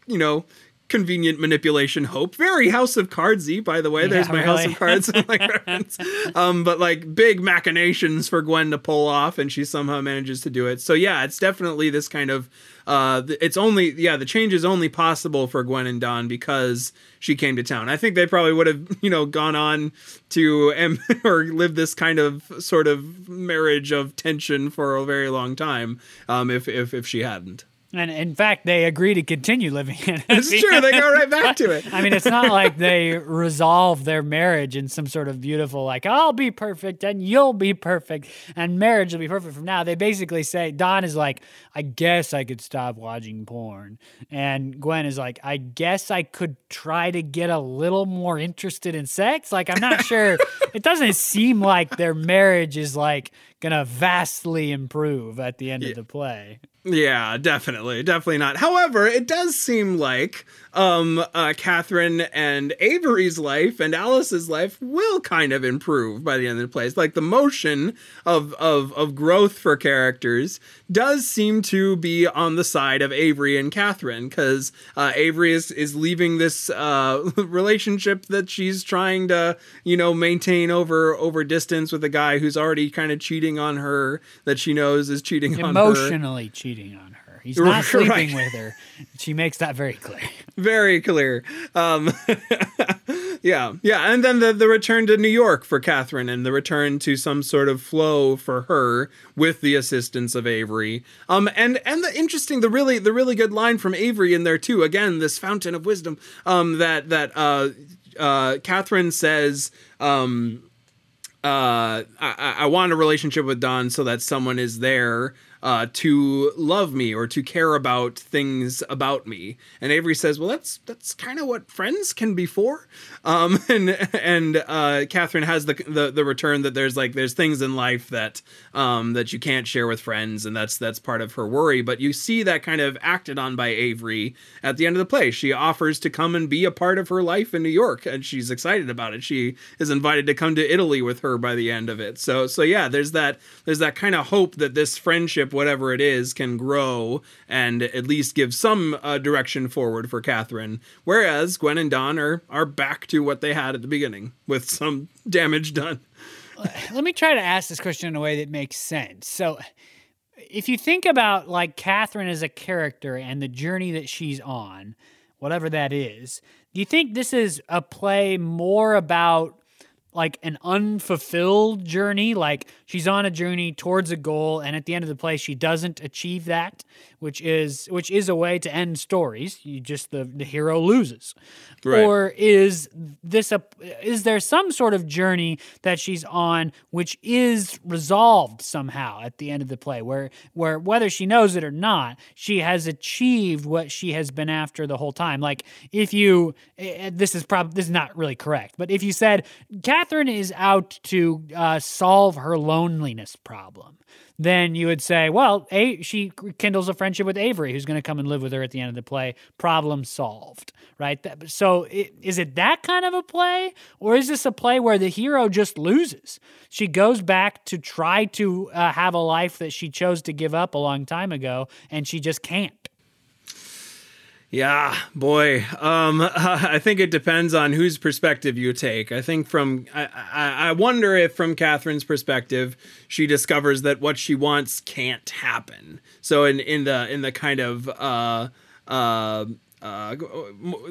you know, convenient manipulation hope. Very House of Cardsy, by the way. There's my really. House of Cards (laughs) like reference. Um, but like big machinations for Gwen to pull off, and she somehow manages to do it. So yeah, it's definitely this kind of. Uh, it's only yeah, the change is only possible for Gwen and Don because she came to town. I think they probably would have you know gone on to um, (laughs) or live this kind of sort of marriage of tension for a very long time um, if if if she hadn't. And in fact, they agree to continue living in it. It's true. They go right back to it. (laughs) I mean, it's not like they resolve their marriage in some sort of beautiful, like, I'll be perfect and you'll be perfect and marriage will be perfect from now. They basically say, Don is like, I guess I could stop watching porn. And Gwen is like, I guess I could try to get a little more interested in sex. Like, I'm not sure. (laughs) it doesn't seem like their marriage is like going to vastly improve at the end yeah. of the play. Yeah, definitely, definitely not. However, it does seem like um, uh, Catherine and Avery's life and Alice's life will kind of improve by the end of the play. It's like the motion of of of growth for characters does seem to be on the side of Avery and Catherine because uh, Avery is is leaving this uh, (laughs) relationship that she's trying to you know maintain over over distance with a guy who's already kind of cheating on her that she knows is cheating emotionally on her emotionally cheating on her. He's not (laughs) sleeping right. with her. She makes that very clear. Very clear. Um, (laughs) yeah, yeah, and then the the return to New York for Catherine, and the return to some sort of flow for her with the assistance of Avery. Um, and and the interesting, the really the really good line from Avery in there too. Again, this fountain of wisdom. Um, that that uh, uh, Catherine says. Um, uh, I, I want a relationship with Don so that someone is there uh, to love me or to care about things about me. And Avery says, "Well, that's that's kind of what friends can be for." Um, (laughs) and and uh, Catherine has the, the the return that there's like there's things in life that um, that you can't share with friends, and that's that's part of her worry. But you see that kind of acted on by Avery at the end of the play. She offers to come and be a part of her life in New York, and she's excited about it. She is invited to come to Italy with her by the end of it. So so yeah, there's that there's that kind of hope that this friendship whatever it is can grow and at least give some uh, direction forward for Catherine. Whereas Gwen and Don are are back to what they had at the beginning with some damage done. (laughs) Let me try to ask this question in a way that makes sense. So, if you think about like Catherine as a character and the journey that she's on, whatever that is, do you think this is a play more about like an unfulfilled journey like she's on a journey towards a goal and at the end of the play she doesn't achieve that which is which is a way to end stories. You just the, the hero loses. Right. or is this a is there some sort of journey that she's on which is resolved somehow at the end of the play where where whether she knows it or not she has achieved what she has been after the whole time? Like if you eh, eh, this is probably this is not really correct but if you said Catherine is out to uh, solve her loneliness problem, then you would say, well, a- she kindles a friendship with Avery, who's going to come and live with her at the end of the play. Problem solved, right? So it, is it that kind of a play, or is this a play where the hero just loses? She goes back to try to uh, have a life that she chose to give up a long time ago, and she just can't. Yeah, boy. Um, (laughs) I think it depends on whose perspective you take. I think from I, I, wonder if from Catherine's perspective, she discovers that what she wants can't happen. So in in the in the kind of uh, uh, uh,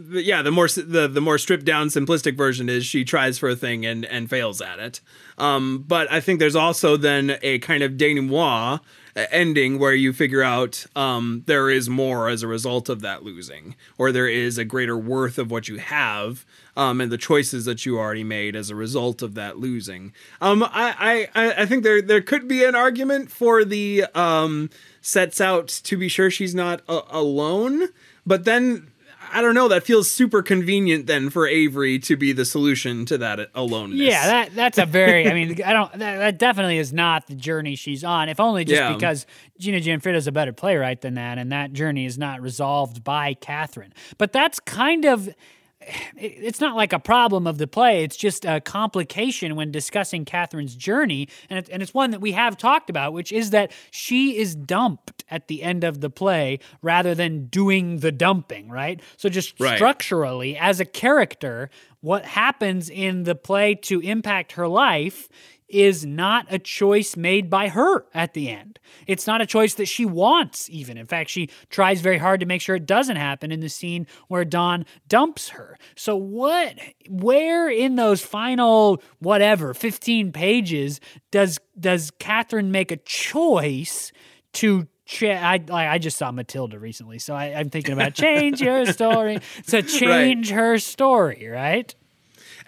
yeah, the more the the more stripped down, simplistic version is she tries for a thing and and fails at it. Um, but I think there's also then a kind of denouement ending where you figure out um, there is more as a result of that losing, or there is a greater worth of what you have um, and the choices that you already made as a result of that losing. Um, I, I, I think there there could be an argument for the um, sets out to be sure she's not a- alone, but then I don't know. That feels super convenient then for Avery to be the solution to that aloneness. Yeah, that that's a very. I mean, (laughs) I don't. That, that, definitely is not the journey she's on. If only just yeah. because Gina Gionfriddo is a better playwright than that, and that journey is not resolved by Catherine. But that's kind of (sighs) it's not like a problem of the play. It's just a complication when discussing Catherine's journey. And, it, and it's one that we have talked about, which is that she is dumped at the end of the play rather than doing the dumping, right? So, just right. structurally, as a character, what happens in the play to impact her life is not a choice made by her at the end. It's not a choice that she wants, even. In fact, she tries very hard to make sure it doesn't happen in the scene where Don dumps her. So, what, where in those final, whatever, 15 pages does, does Catherine make a choice to I, I just saw Matilda recently, so I, am thinking about (laughs) change your story to change right. her story, right?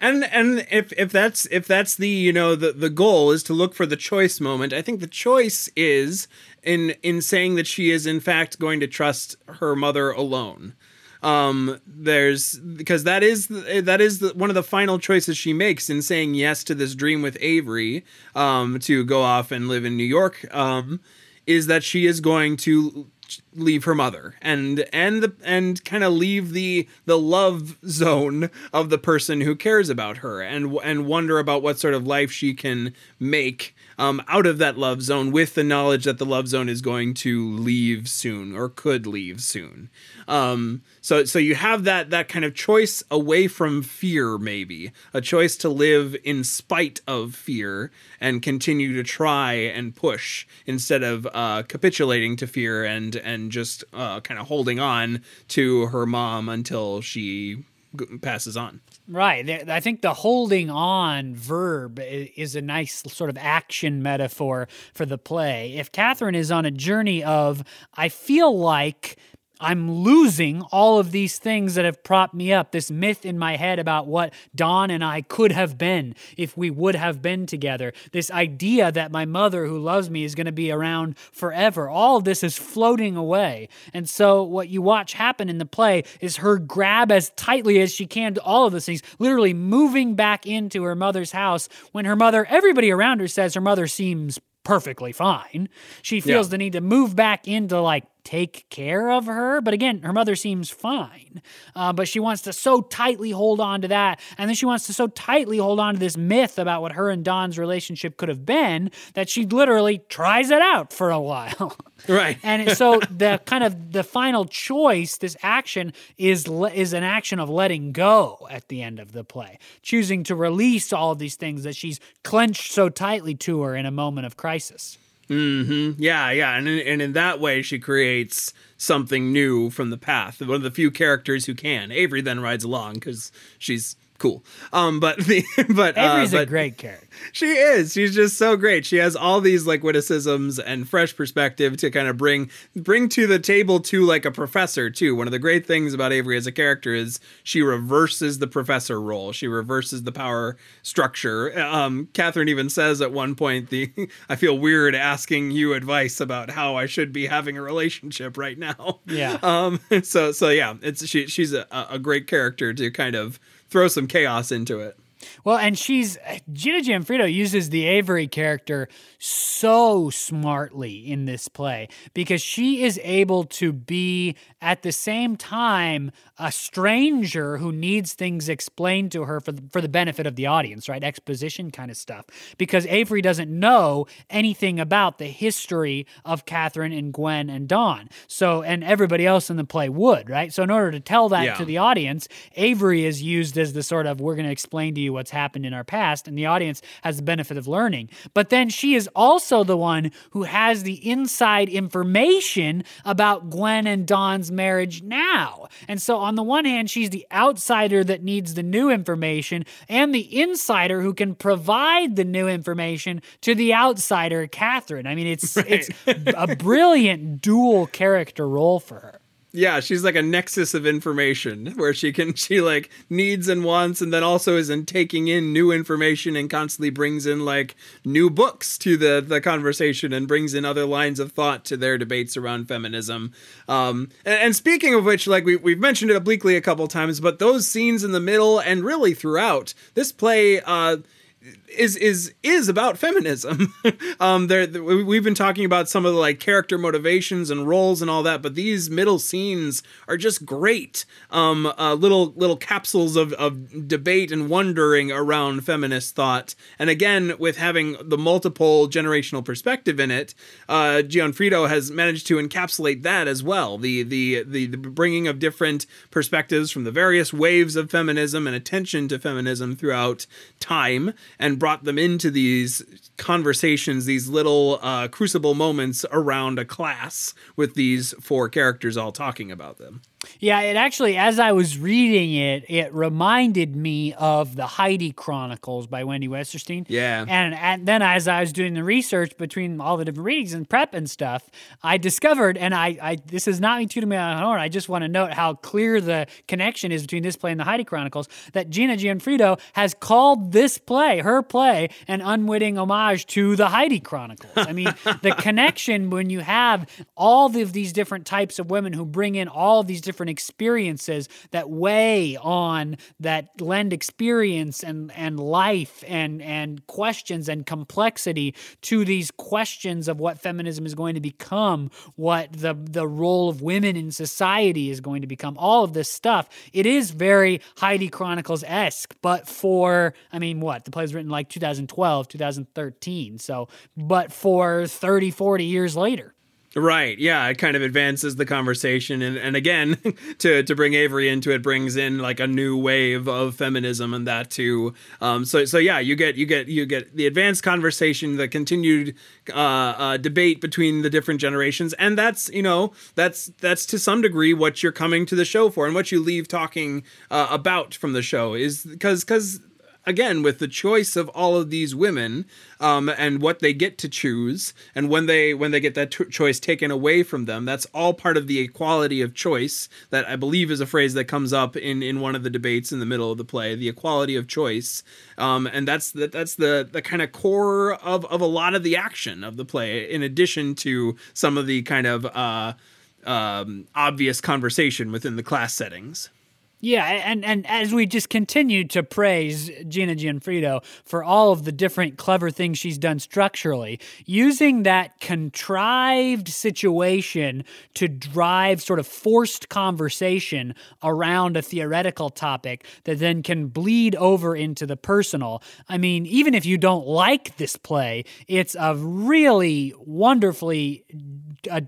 And and if if that's if that's the you know the the goal is to look for the choice moment i think the choice is in in saying that she is in fact going to trust her mother alone. Um there's because that is that is the, one of the final choices she makes in saying yes to this dream with avery um to go off and live in new york um is that she is going to leave her mother and and the and kind of leave the the love zone of the person who cares about her and and wonder about what sort of life she can make um, out of that love zone with the knowledge that the love zone is going to leave soon or could leave soon. Um, so so you have that that kind of choice away from fear, maybe a choice to live in spite of fear and continue to try and push instead of uh, capitulating to fear and and just uh, kind of holding on to her mom until she passes on. Right. I think the holding on verb is a nice sort of action metaphor for the play. If Catherine is on a journey of, I feel like I'm losing all of these things that have propped me up. This myth in my head about what Don and I could have been if we would have been together. This idea that my mother, who loves me, is going to be around forever. All of this is floating away. And so, what you watch happen in the play is her grab as tightly as she can to all of those things, literally moving back into her mother's house when her mother, everybody around her says her mother seems perfectly fine. She feels yeah. the need to move back into like take care of her. But again, her mother seems fine. Uh, but she wants to so tightly hold on to that. And then she wants to so tightly hold on to this myth about what her and Don's relationship could have been that she literally tries it out for a while. (laughs) Right. and so the (laughs) kind of the final choice, this action is is an action of letting go at the end of the play, choosing to release all of these things that she's clenched so tightly to her in a moment of crisis. Mm-hmm. Yeah, yeah, and in, and in that way, she creates something new from the path. One of the few characters who can. Avery then rides along because she's cool. Um, but the (laughs) but Avery's uh, but a great character. She is. She's just so great. She has all these like witticisms and fresh perspective to kind of bring bring to the table to like a professor too. One of the great things about Avery as a character is she reverses the professor role. She reverses the power structure. Um, Catherine even says at one point, "the (laughs) I feel weird asking you advice about how I should be having a relationship right now." Yeah. (laughs) Um. So so yeah, it's she she's a, a great character to kind of throw some chaos into it. Well, and she's Gina Gionfriddo uses the Avery character so smartly in this play because she is able to be at the same time a stranger who needs things explained to her for the, for the benefit of the audience, right? Exposition kind of stuff. Because Avery doesn't know anything about the history of Catherine and Gwen and Don. So, and everybody else in the play would, right? So, in order to tell that yeah. to the audience, Avery is used as the sort of, we're going to explain to you what's happened in our past, and the audience has the benefit of learning. But then she is also the one who has the inside information about Gwen and Don's marriage now. And so, on the one hand, she's the outsider that needs the new information, and the insider who can provide the new information to the outsider, Catherine. I mean, it's (laughs) right. it's a brilliant dual character role for her. Yeah, she's like a nexus of information where she can (laughs) she like needs and wants and then also is in taking in new information and constantly brings in like new books to the the conversation and brings in other lines of thought to their debates around feminism. Um and, and speaking of which like we we've mentioned it obliquely a couple times, but those scenes in the middle and really throughout this play uh is is is about feminism. (laughs) um, there we've been talking about some of the like character motivations and roles and all that, but these middle scenes are just great. Um, uh, little little capsules of of debate and wondering around feminist thought, and again with having the multiple generational perspective in it, uh, Gionfriddo has managed to encapsulate that as well. The, the the the bringing of different perspectives from the various waves of feminism and attention to feminism throughout time and brought them into these conversations, these little uh, crucible moments around a class with these four characters all talking about them. Yeah, it actually, as I was reading it, it reminded me of the Heidi Chronicles by Wendy Wasserstein. Yeah. And, and then as I was doing the research between all the different readings and prep and stuff, I discovered, and I, I this is not me tooting my own horn, I just want to note how clear the connection is between this play and the Heidi Chronicles, that Gina Gionfriddo has called this play, her play, an unwitting homage to the Heidi Chronicles. I mean, the (laughs) connection when you have all of these different types of women who bring in all these different different experiences that weigh on that lend experience and and life and and questions and complexity to these questions of what feminism is going to become, what the the role of women in society is going to become. All of this stuff. It is very Heidi Chronicles esque, but for I mean, what the play was written like 2012, 2013. So, but for 30, 40 years later. Right. Yeah. It kind of advances the conversation. And, and again, (laughs) to, to bring Avery into it brings in like a new wave of feminism and that too. Um, so, so yeah, you get, you get, you get the advanced conversation, the continued uh, uh, debate between the different generations. And that's, you know, that's, that's to some degree what you're coming to the show for and what you leave talking uh, about from the show is because, because again with the choice of all of these women um, and what they get to choose and when they when they get that t- choice taken away from them that's all part of the equality of choice that i believe is a phrase that comes up in in one of the debates in the middle of the play the equality of choice. Um, and that's the, that's the the kind of core of of a lot of the action of the play in addition to some of the kind of uh, um, obvious conversation within the class settings yeah, and and as we just continue to praise Gina Gionfriddo for all of the different clever things she's done structurally, using that contrived situation to drive sort of forced conversation around a theoretical topic that then can bleed over into the personal. I mean, even if you don't like this play, it's a really wonderfully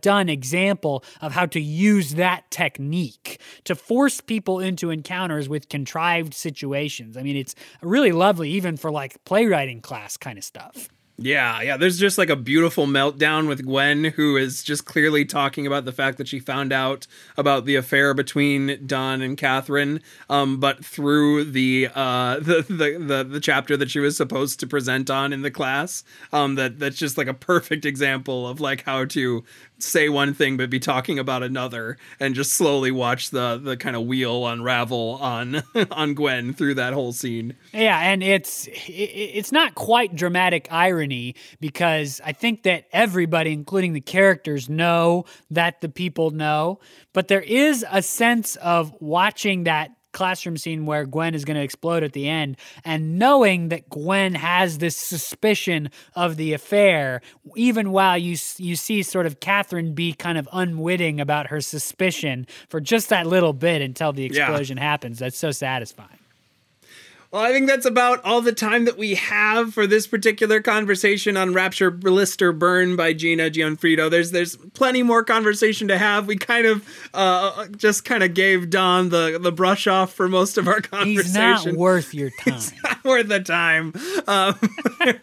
done example of how to use that technique to force people into encounters with contrived situations. I mean, it's really lovely, even for like playwriting class kind of stuff. Yeah, yeah. There's just like a beautiful meltdown with Gwen, who is just clearly talking about the fact that she found out about the affair between Don and Catherine, um, but through the, uh, (laughs) the, the the the chapter that she was supposed to present on in the class. Um, that that's just like a perfect example of like how to say one thing but be talking about another and just slowly watch the the kind of wheel unravel on (laughs) on Gwen through that whole scene. Yeah, and it's it's not quite dramatic irony because I think that everybody including the characters know that the people know, but there is a sense of watching that classroom scene where Gwen is going to explode at the end, and knowing that Gwen has this suspicion of the affair, even while you you see sort of Catherine be kind of unwitting about her suspicion for just that little bit until the explosion yeah. happens. That's so satisfying. Well, I think that's about all the time that we have for this particular conversation on Rapture Blister Burn by Gina Gionfriddo. There's there's plenty more conversation to have. We kind of uh, just kind of gave Don the, the brush off for most of our conversation. He's not worth your (laughs) time. It's not worth the time. Um,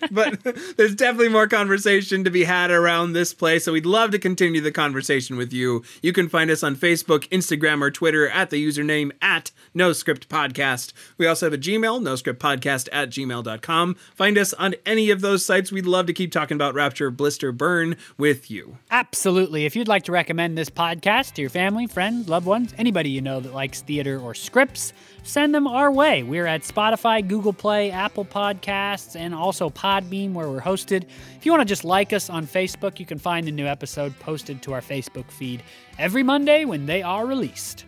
(laughs) but there's definitely more conversation to be had around this place. So we'd love to continue the conversation with you. You can find us on Facebook, Instagram, or Twitter at the username at No Script Podcast. We also have a Gmail noscriptpodcast at gmail.com. Find us on any of those sites. We'd love to keep talking about Rapture, Blister, Burn with you. Absolutely. If you'd like to recommend this podcast to your family, friends, loved ones, anybody you know that likes theater or scripts, send them our way. We're at Spotify, Google Play, Apple Podcasts, and also Podbean, where we're hosted. If you want to just like us on Facebook, you can find the new episode posted to our Facebook feed every Monday when they are released.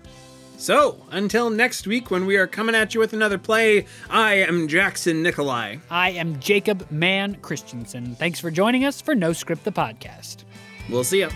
So, until next week when we are coming at you with another play, I am Jackson Nikolai. I am Jacob Mann Christensen. Thanks for joining us for No Script the Podcast. We'll see you.